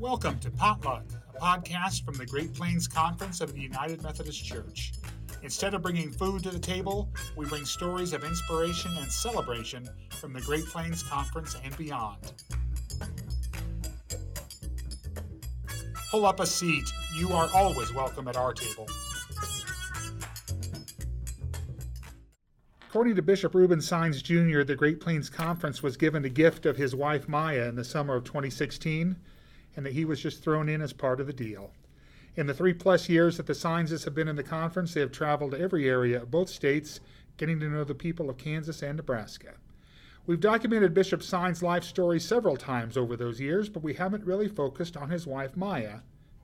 Welcome to Potluck, a podcast from the Great Plains Conference of the United Methodist Church. Instead of bringing food to the table, we bring stories of inspiration and celebration from the Great Plains Conference and beyond. Pull up a seat. You are always welcome at our table. According to Bishop Ruben Saenz Jr., the Great Plains Conference was given the gift of his wife Maya in the summer of 2016, and that he was just thrown in as part of the deal. In the three plus years that the Saenzes have been in the conference, they have traveled to every area of both states, getting to know the people of Kansas and Nebraska. We've documented Bishop Saenz' life story several times over those years, but we haven't really focused on his wife Maya.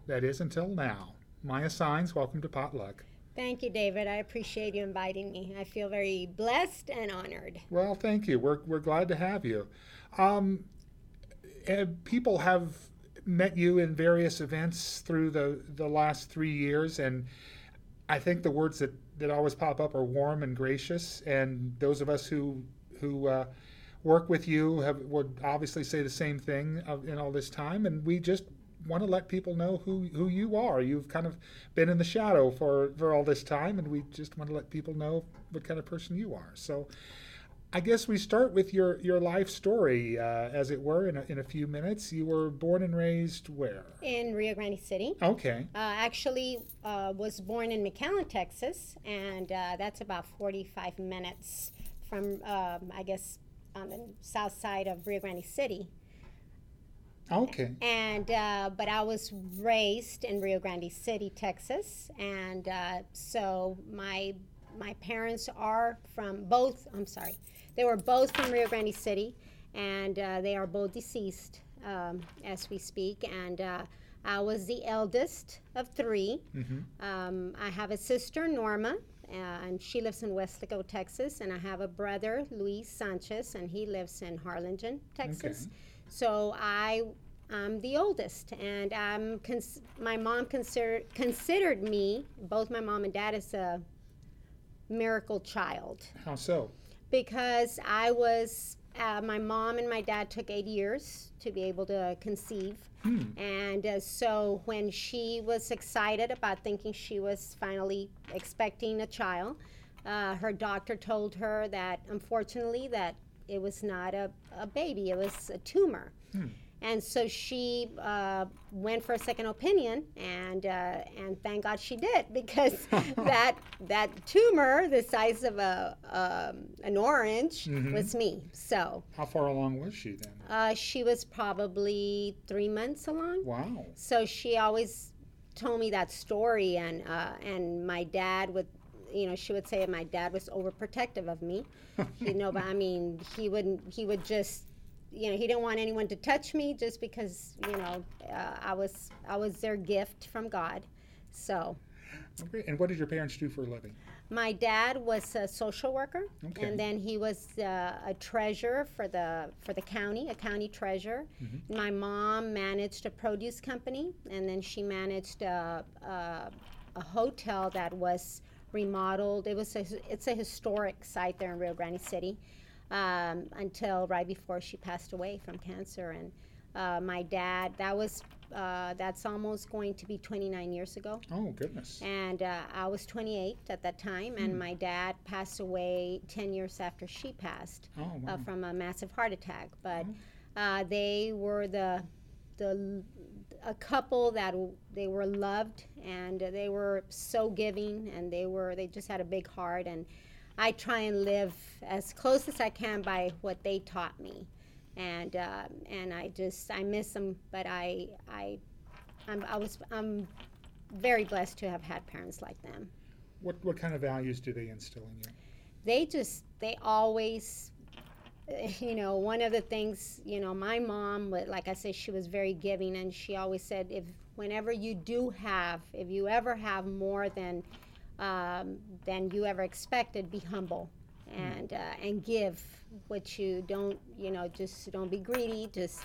That is until now. Maya Saenz, welcome to Potluck. Thank you, David. I appreciate you inviting me. I feel very blessed and honored. Well, thank you. We're, we're glad to have you. Um, eh, people have met you in various events through the, the last three years, and I think the words that, that always pop up are warm and gracious. And those of us who who uh, work with you have would obviously say the same thing in all this time. And we just want to let people know who, who you are. You've kind of been in the shadow for, for all this time, and we just want to let people know what kind of person you are. So I guess we start with your, your life story, uh, as it were, in a, in a few minutes. You were born and raised where? In Rio Grande City. Okay. Uh, actually, uh, was born in McAllen, Texas, and uh, that's about 45 minutes from, um, I guess, on the south side of Rio Grande City. Okay. And uh, but I was raised in Rio Grande City, Texas, and uh, so my my parents are from both. I'm sorry, they were both from Rio Grande City, and uh, they are both deceased um, as we speak. And uh, I was the eldest of 3 Mm-hmm. Um, I have a sister, Norma, uh, and she lives in Weslaco, Texas, and I have a brother, Luis Sanchez, and he lives in Harlingen, Texas. Okay. So I am the oldest, and I'm cons- my mom consider- considered me, both my mom and dad, as a miracle child How so? Because I was. Uh, my mom and my dad took eight years to be able to conceive. Hmm. And uh, so when she was excited about thinking she was finally expecting a child, uh, her doctor told her that unfortunately that it was not a, a baby, it was a tumor. Hmm. And so she uh, went for a second opinion, and uh, and thank God she did because that that tumor, the size of a um, an orange, Mhm. was me. So How far along was she then? uh, she was probably three months along. Wow. So she always told me that story, and uh, and my dad would, you know, she would say my dad was overprotective of me. you know, but I mean, he wouldn't. He would just, you know, he didn't want anyone to touch me just because, you know, uh, I was I was their gift from God. So Okay. And what did your parents do for a living? my dad was a social worker, Okay. and then he was uh, a treasurer for the for the county, a county treasurer. Mhm. My mom managed a produce company, and then she managed a, a, a hotel that was remodeled. It was a, it's a historic site there in Rio Grande City um, until right before she passed away from cancer. And uh, my dad, that was uh, that's almost going to be 29 years ago Oh, goodness. and uh, I was 28 at that time, and my dad passed away 10 years after she passed Oh, wow. uh, from a massive heart attack. But uh, they were the the a couple that w- they were loved and they were so giving and they were they just had a big heart and I try and live as close as I can by what they taught me and uh, and I just I miss them but I I I'm, I was I'm very blessed to have had parents like them. What, what kind of values do they instill in you? They just they always you know one of the things you know my mom like i said she was very giving and she always said if whenever you do have if you ever have more than um, than you ever expected be humble and uh, and give what you don't you know just don't be greedy just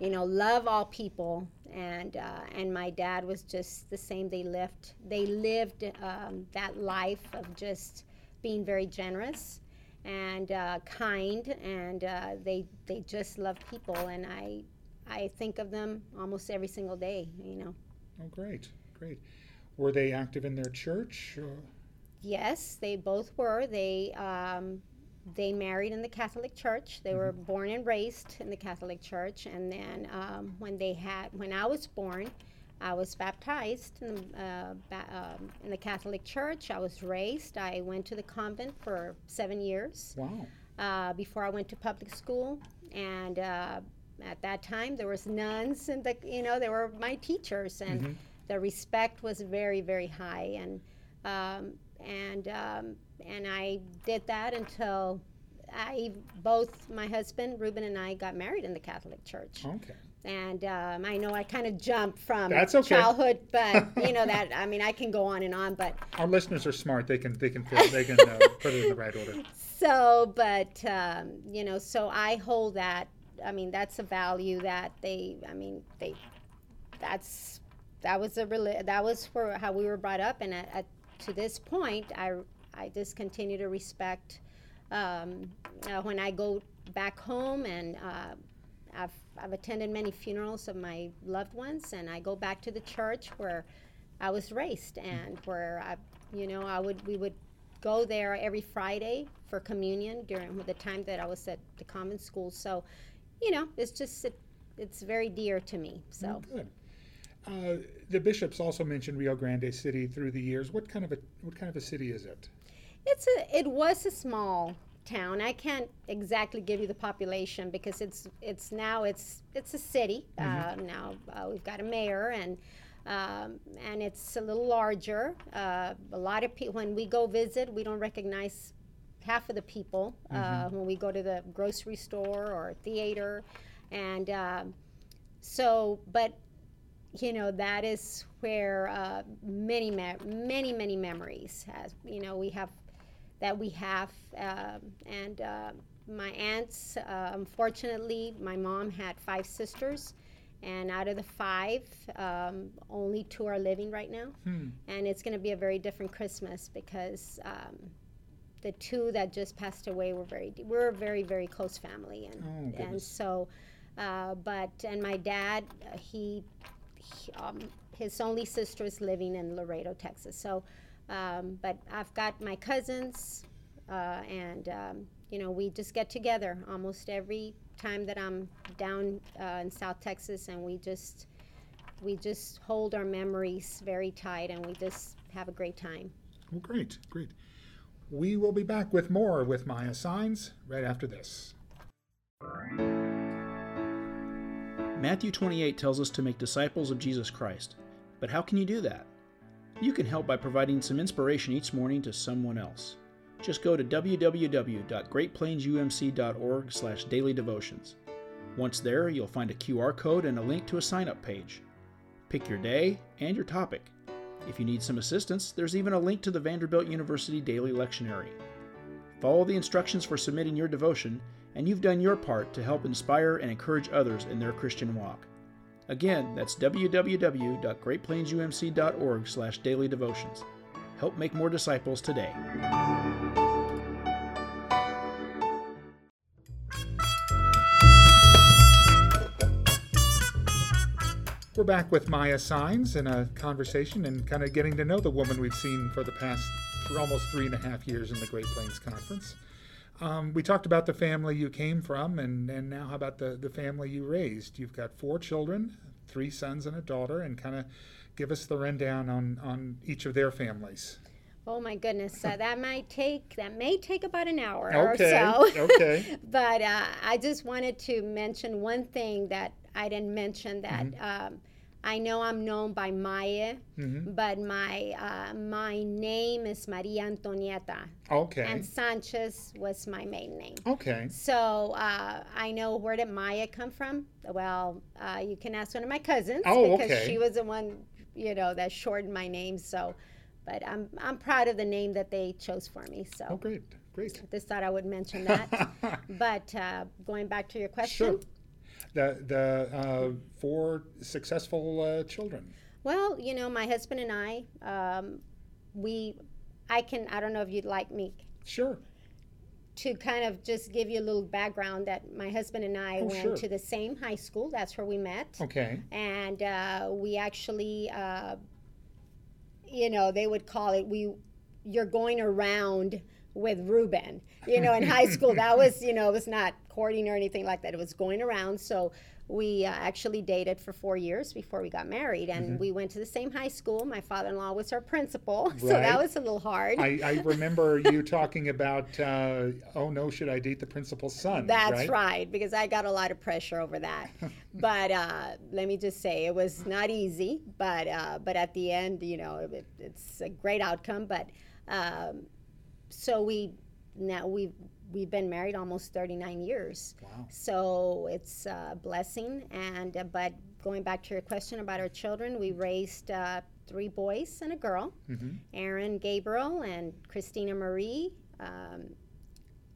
you know love all people and uh, and my dad was just the same they lived they lived um, that life of just being very generous and uh, kind, and uh, they they just love people. And I I think of them almost every single day. You know. Oh, great, great. Were they active in their church? Or? Yes, they both were. They um, they married in the Catholic Church. They were born and raised in the Catholic Church, and then um, when they had when I was born, I was baptized in the, uh, ba- um, in the Catholic Church. I was raised. I went to the convent for seven years Wow. uh, before I went to public school, and uh, at that time there was nuns, and the you know they were my teachers, and Mhm. The respect was very very high, and um, and um, and I did that until I both my husband Ruben and I got married in the Catholic Church, Okay. and um, I know I kind of jumped from okay. childhood, but you know that I mean I can go on and on, but Our listeners are smart. They can they can they can uh, put it in the right order. so but um, you know so i hold that i mean that's a value that they i mean they that's that was a really that was for how we were brought up and at, at, to this point i i just continue to respect um, uh, when i go back home and uh, I've, I've attended many funerals of my loved ones and i go back to the church where i was raised and where i you know i would we would go there every Friday for communion during the time that I was at the common school. So, you know, it's just it, it's very dear to me. So, Good. Uh, the bishops also mentioned Rio Grande City through the years. What kind of a what kind of a city is it? it's a it was a small town. I can't exactly give you the population because it's it's now it's it's a city. Uh, now uh, we've got a mayor and. Um, and it's a little larger. Uh, a lot of people, when we go visit, we don't recognize half of the people uh, when we go to the grocery store or theater. And um, so, but you know that is where uh, many many many memories has you know we have that we have um, and uh, my aunts uh, unfortunately my mom had five sisters and out of the five um, only two are living right now Hmm. and it's going to be a very different christmas because um, the two that just passed away were very we're a very very close family and Oh, and so uh, but and my dad uh, he um, his only sister is living in laredo texas so um, but i've got my cousins uh, and um, you know we just get together almost every time that i'm down uh, in south texas and we just we just hold our memories very tight and we just have a great time Well, great, great. We will be back with more with Maya Saenz right after this. Matthew 28 tells us to make disciples of Jesus Christ. But how can you do that? You can help by providing some inspiration each morning to someone else. Just go to www.greatplainsumc.org/dailydevotions. Once there, you'll find a QR code and a link to a sign-up page. Pick your day and your topic. If you need some assistance, there's even a link to the Vanderbilt University Daily Lectionary. Follow the instructions for submitting your devotion, and you've done your part to help inspire and encourage others in their Christian walk. Again, that's www.greatplainsumc.org/dailydevotions. Help make more disciples today. We're back with Maya Saenz in a conversation and kind of getting to know the woman we've seen for the past for almost three and a half years in the Great Plains Conference. Um, we talked about the family you came from, and, and now how about the, the family you raised? You've got four children, three sons and a daughter, and kind of give us the rundown on, on each of their families. Oh my goodness, uh, that might take that may take about an hour Okay, or so. okay. but uh, I just wanted to mention one thing that I didn't mention that Mm-hmm. um, I know I'm known by Maya, Mhm. but my uh, my name is Maria Antonieta, Okay. and Sanchez was my maiden name. Okay. So uh, I know where did Maya come from? Well, uh, you can ask one of my cousins Oh, because okay. she was the one, you know, that shortened my name. So, but I'm I'm proud of the name that they chose for me. So Oh, great. Great. just thought I would mention that. but uh, going back to your question, Sure. The, the uh, four successful uh, children. well, you know, my husband and I, um, we, I can, I don't know if you'd like me. Sure. to kind of just give you a little background that my husband and I Oh, went sure. to the same high school. That's where we met. Okay. And uh, we actually, uh, you know, they would call it we. You're going around with Ruben. You know, in high school, that was you know it was not courting or anything like that. It was going around. So we uh, actually dated for four years before we got married, and we went to the same high school. My father-in-law was our principal, so that was a little hard. I, I remember you talking about, uh, oh no, should I date the principal's son? That's right? because I got a lot of pressure over that. but uh, let me just say, it was not easy. But uh, but at the end, you know, it, it's a great outcome. But um, so we now we've we've been married almost 39 years. Wow. So it's a blessing. And uh, but going back to your question about our children, we raised uh, three boys and a girl: Mhm. Aaron, Gabriel, and Christina Marie. Um,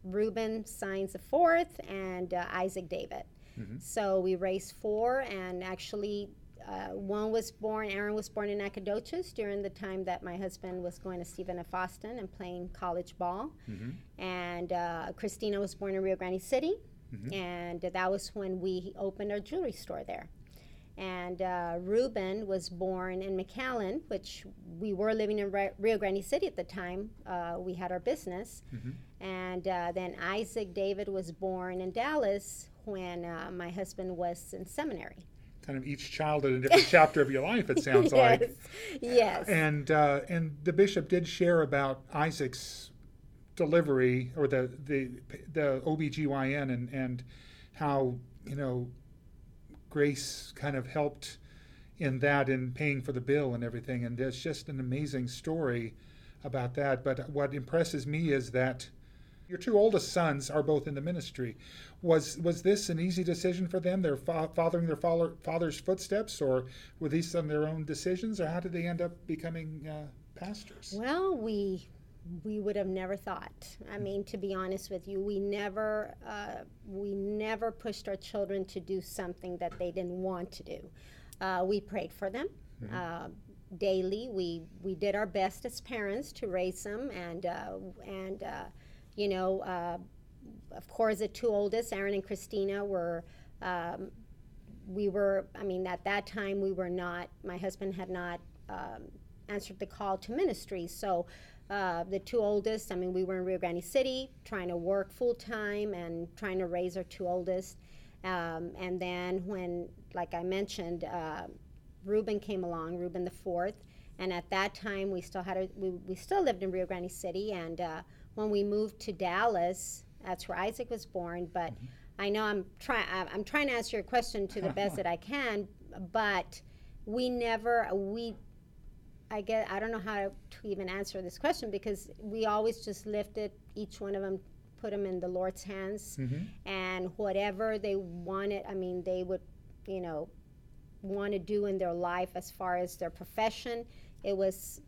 Ruben Saenz the fourth, and uh, Isaac David. Mhm. So we raised four, and actually, uh, one was born. Aaron was born in Nacogdoches during the time that my husband was going to Stephen F. Austin and playing college ball, Mhm. and uh, Christina was born in Rio Grande City, Mhm. and that was when we opened our jewelry store there. And uh, Ruben was born in McAllen, which we were living in Ri- Rio Grande City at the time. Uh, we had our business. Mhm. And uh, then Isaac David was born in Dallas when uh, my husband was in seminary. Kind of each child at a different chapter of your life, it sounds like. yes. Yes. And uh, and the bishop did share about Isaac's delivery or the the the OBGYN and and how you know Grace kind of helped in that in paying for the bill and everything and there's just an amazing story about that but what impresses me is that your two oldest sons are both in the ministry was was this an easy decision for them they're following their father, father's footsteps or were these some of their own decisions or how did they end up becoming uh, pastors Well, we we would have never thought. I mean, to be honest with you, we never uh, we never pushed our children to do something that they didn't want to do. Uh, we prayed for them uh, daily. We we did our best as parents to raise them, and uh, and uh, you know, uh, of course, the two oldest, Aaron and Christina, were. Um, we were, I mean, at that time, we were not, my husband had not um, answered the call to ministry. So uh, the two oldest, I mean, we were in Rio Grande City trying to work full time and trying to raise our two oldest. Um, and then when, like I mentioned, uh, Ruben came along, Ruben the fourth, and at that time we still had a, we, we still lived in Rio Grande City. And uh, when we moved to Dallas, that's where Isaac was born. But I know I'm trying I'm trying to answer your question to the best that I can, but we never we I get I don't know how to even answer this question because we always just lifted each one of them, put them in the Lord's hands, Mhm. and whatever they wanted, I mean, they would, you know, want to do in their life as far as their profession, it was,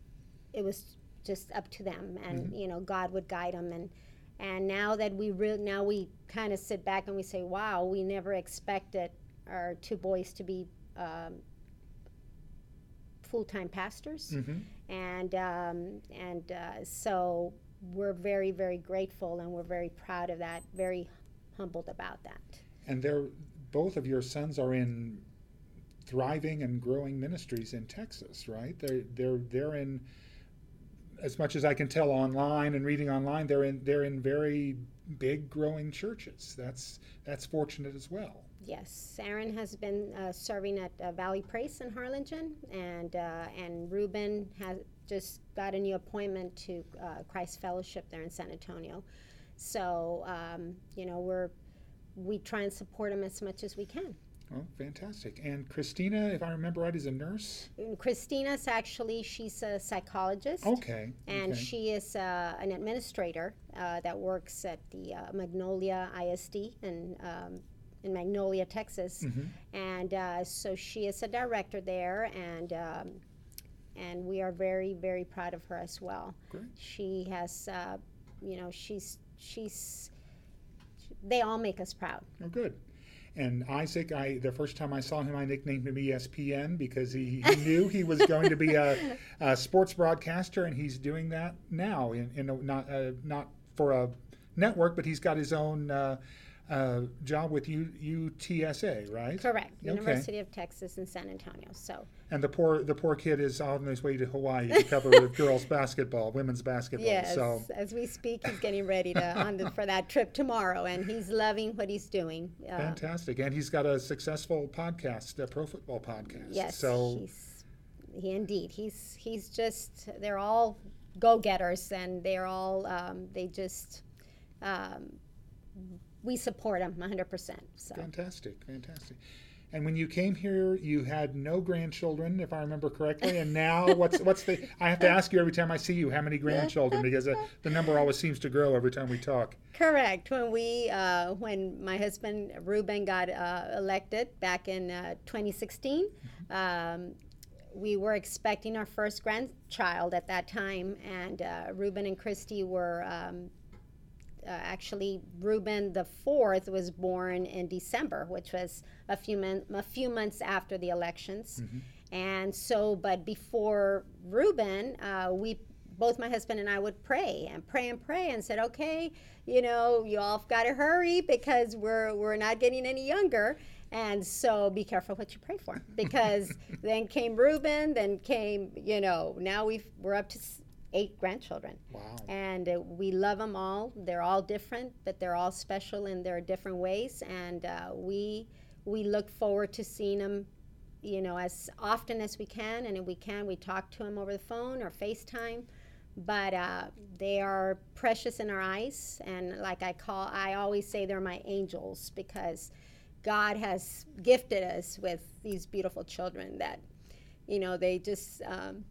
it was just up to them, and you know, God would guide them, and and now that we real now we kind of sit back and we say, wow, we never expected our two boys to be. Um, full-time pastors Mhm. and um, and uh, so we're very very grateful and we're very proud of that very humbled about that and they're both of your sons are in thriving and growing ministries in Texas right they're they're they're in as much as I can tell online and reading online they're in they're in very big growing churches. That's that's fortunate as well. Yes aaron has been uh, serving at uh, valley praise in harlingen and uh, and ruben has just got a new appointment to uh, christ fellowship there in san antonio. So um, you know we're we try and support him as much as we can oh fantastic and Christina if I remember right is a nurse and christina's actually she's a psychologist okay and okay. she is uh, an administrator uh, that works at the uh, Magnolia ISD in um, in Magnolia, Texas, Mhm. and uh, so she is a director there, and um, and we are very very proud of her as well. Great. She has, uh, you know, she's she's they all make us proud. Oh, good. And Isaac, I the first time I saw him, I nicknamed him ESPN because he, he knew he was going to be a, a sports broadcaster, and he's doing that now. In, in a, not uh, not for a network, but he's got his own uh, uh, job with U, UTSA, right? Correct. Okay. University of Texas in San Antonio. So And the poor the poor kid is on his way to Hawaii to cover girls basketball, women's basketball. yes, So as we speak, he's getting ready to on the, for that trip tomorrow, and he's loving what he's doing. Uh, fantastic, and he's got a successful podcast, a pro football podcast. yes, So he's he indeed he's he's just they're all go getters, and they're all um, they just. Um, we support them 100%. So fantastic, fantastic. And when you came here, you had no grandchildren, if I remember correctly. And now, what's what's the? I have to ask you every time I see you, how many grandchildren? Because uh, the number always seems to grow every time we talk. Correct. When we, uh, when my husband Ruben got uh, elected back in uh, 2016, um, we were expecting our first grandchild at that time, and uh, Ruben and Christy were. Um, uh, actually, Ruben the fourth was born in December, which was a few mon- a few months after the elections, and so. But before Ruben, uh, we both my husband and I would pray and pray and pray and said, okay, you know, you all got to hurry because we're we're not getting any younger. And so be careful what you pray for because then came Ruben, then came, you know, now we've we're up to eight grandchildren. Wow. And uh, we love them all. They're all different, but they're all special in their different ways. And uh, we we look forward to seeing them, you know, as often as we can. And if we can, we talk to them over the phone or FaceTime. But uh, they are precious in our eyes, and like I call, I always say they're my angels because God has gifted us with these beautiful children that, you know, they just. Um,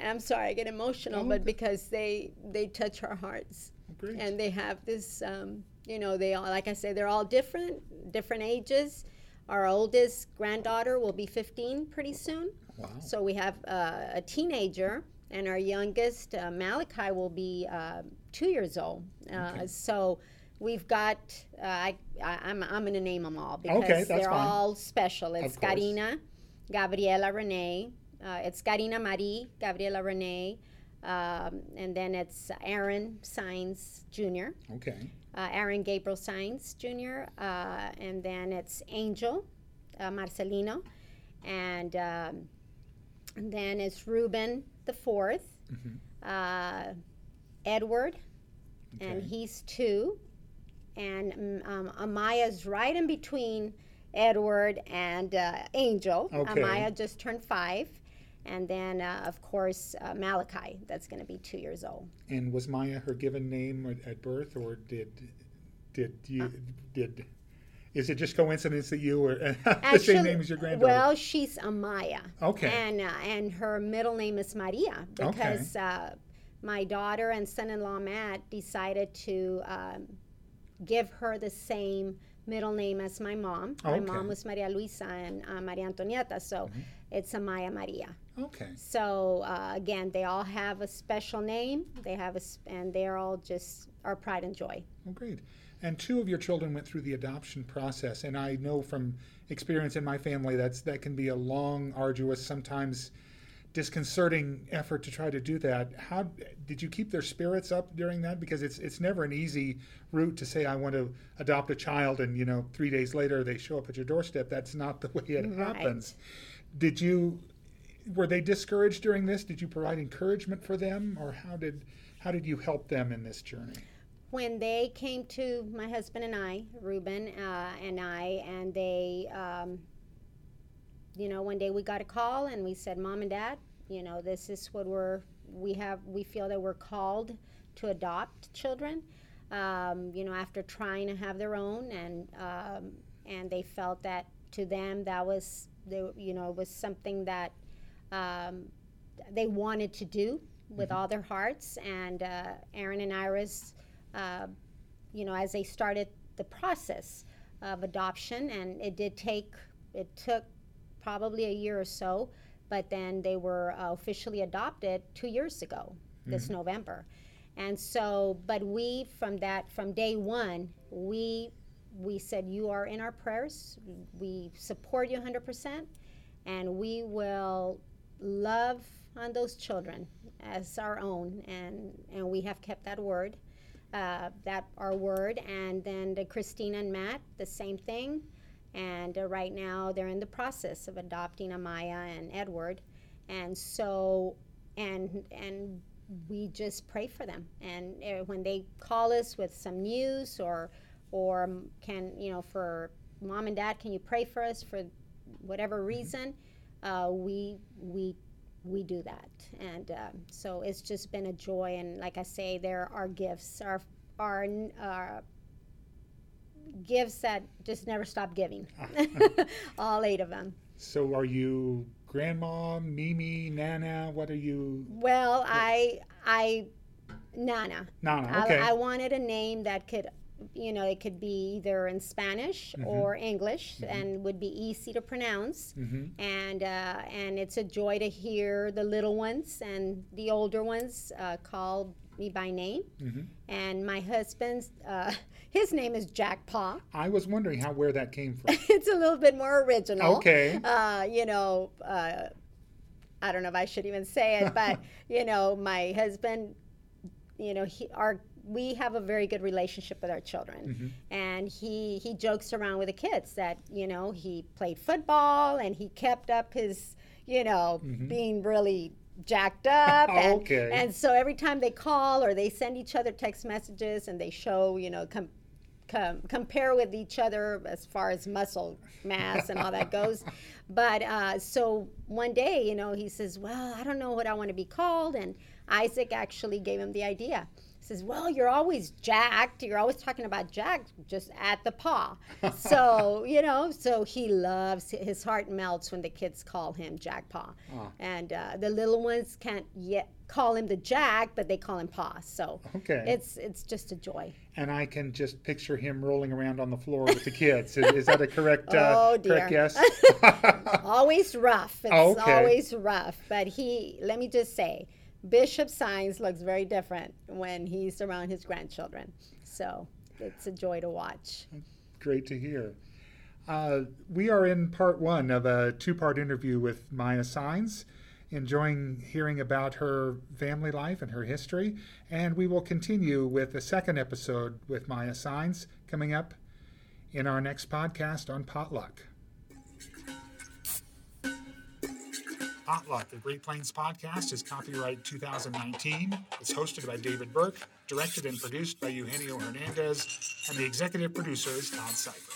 I'm sorry, I get emotional, Oh, but okay. because they they touch our hearts, Great. and they have this, um, you know, they all like I say, they're all different, different ages. Our oldest granddaughter will be 15 pretty soon, wow. so we have uh, a teenager, and our youngest uh, Malachi will be uh, two years old. Uh, Okay. So we've got uh, I, I I'm I'm gonna name them all because Okay, they're fine. all special. It's. Karina, Gabriela Renee. Uh, it's Karina Marie, Gabriela Renee, um, and then it's Aaron Saenz Jr., Okay. uh, Aaron Gabriel Saenz Jr., uh, and then it's Angel uh, Marcelino, and, um, and then it's Ruben the 4th uh, Edward, and he's two, and mm, um, Amaya's right in between Edward and uh, Angel. Okay. Amaya just turned five. And then, uh, of course, uh, Malachi, that's going to be two years old. And was Maya her given name at, at birth, or did did you Uh. did? Is it just coincidence that you were the same name as your granddaughter? Well, she's Amaya. Okay. And uh, and her middle name is Maria because uh, my daughter and son-in-law Matt decided to um, give her the same middle name as my mom. My Okay. Mm-hmm. mom was Maria Luisa and uh, Maria Antonieta, so it's Amaya Maria. Okay. So uh, again, they all have a special name. They have a s- and they're all just our pride and joy. Well, great. And two of your children went through the adoption process, and I know from experience in my family that's that can be a long, arduous, sometimes disconcerting effort to try to do that. How did you keep their spirits up during that? Because it's it's never an easy route to say I want to adopt a child, and you know three days later they show up at your doorstep. That's not the way it Right. happens. Did you? Were they discouraged during this? Did you provide encouragement for them, or how did how did you help them in this journey? when they came to my husband and I, Ruben uh, and I, and they, um, you know, one day we got a call and we said, "Mom and Dad, you know, this is what we're we have. We feel that we're called to adopt children. Um, you know, after trying to have their own, and um, and they felt that to them that was, they, you know, was something that um, they wanted to do with all their hearts. And uh, Aaron and Iris, uh, you know, as they started the process of adoption, and it did take, it took probably a year or so, but then they were uh, officially adopted two years ago, this November. And so, but we from that, from day one, we we said you are in our prayers. We support you 100%, and we will love on those children as our own, and and we have kept that word. uh, that our word. And then the Christina and Matt, the same thing. And uh, right now they're in the process of adopting Amaya and Edward. And so, and and we just pray for them. And uh, when they call us with some news or or can you know for mom and dad, can you pray for us for whatever reason? Uh, we we we do that, and uh, so it's just been a joy. And like I say, there are gifts, our our uh, gifts that just never stop giving. All eight of them. So are you grandma, Mimi, Nana? What are you? Well, I I Nana. Nana. Okay. I, I wanted a name that could you know, it could be either in Spanish Mm-hmm. or English, and would be easy to pronounce. Mhm. And uh, and it's a joy to hear the little ones and the older ones uh, call me by name. Mhm. And my husband's uh, his name is Jack Paw. I was wondering how where that came from. it's a little bit more original. Okay. Uh, you know, uh, I don't know if I should even say it, but you know, my husband, you know, he our we have a very good relationship with our children, and he he jokes around with the kids that you know he played football and he kept up his you know being really jacked up and, Okay. and so every time they call or they send each other text messages and they show you know com- com- compare with each other as far as muscle mass and all that goes. But uh, so one day, you know, he says, Well, I don't know what I want to be called. And Isaac actually gave him the idea. Says, Well, you're always jacked. You're always talking about jacked, just at the paw. so, you know, so he loves, his heart melts when the kids call him Jack Paw. Ah. And uh, the little ones can't yet call him the Jack, but they call him Paw. So Okay. it's it's just a joy. and I can just picture him rolling around on the floor with the kids. Is, is that a correct, uh, Oh, correct dear. guess? always rough. It's Oh, okay. always rough. But he, let me just say, Bishop Saenz looks very different when he's around his grandchildren. So it's a joy to watch. Great to hear. Uh, we are in part one of a two part interview with Maya Saenz, enjoying hearing about her family life and her history. And we will continue with the second episode with Maya Saenz coming up in our next podcast on Potluck. Potluck, the Great Plains podcast, is copyright 2019. It's hosted by David Burke, directed and produced by Eugenio Hernandez, and the executive producer is Todd Seifert.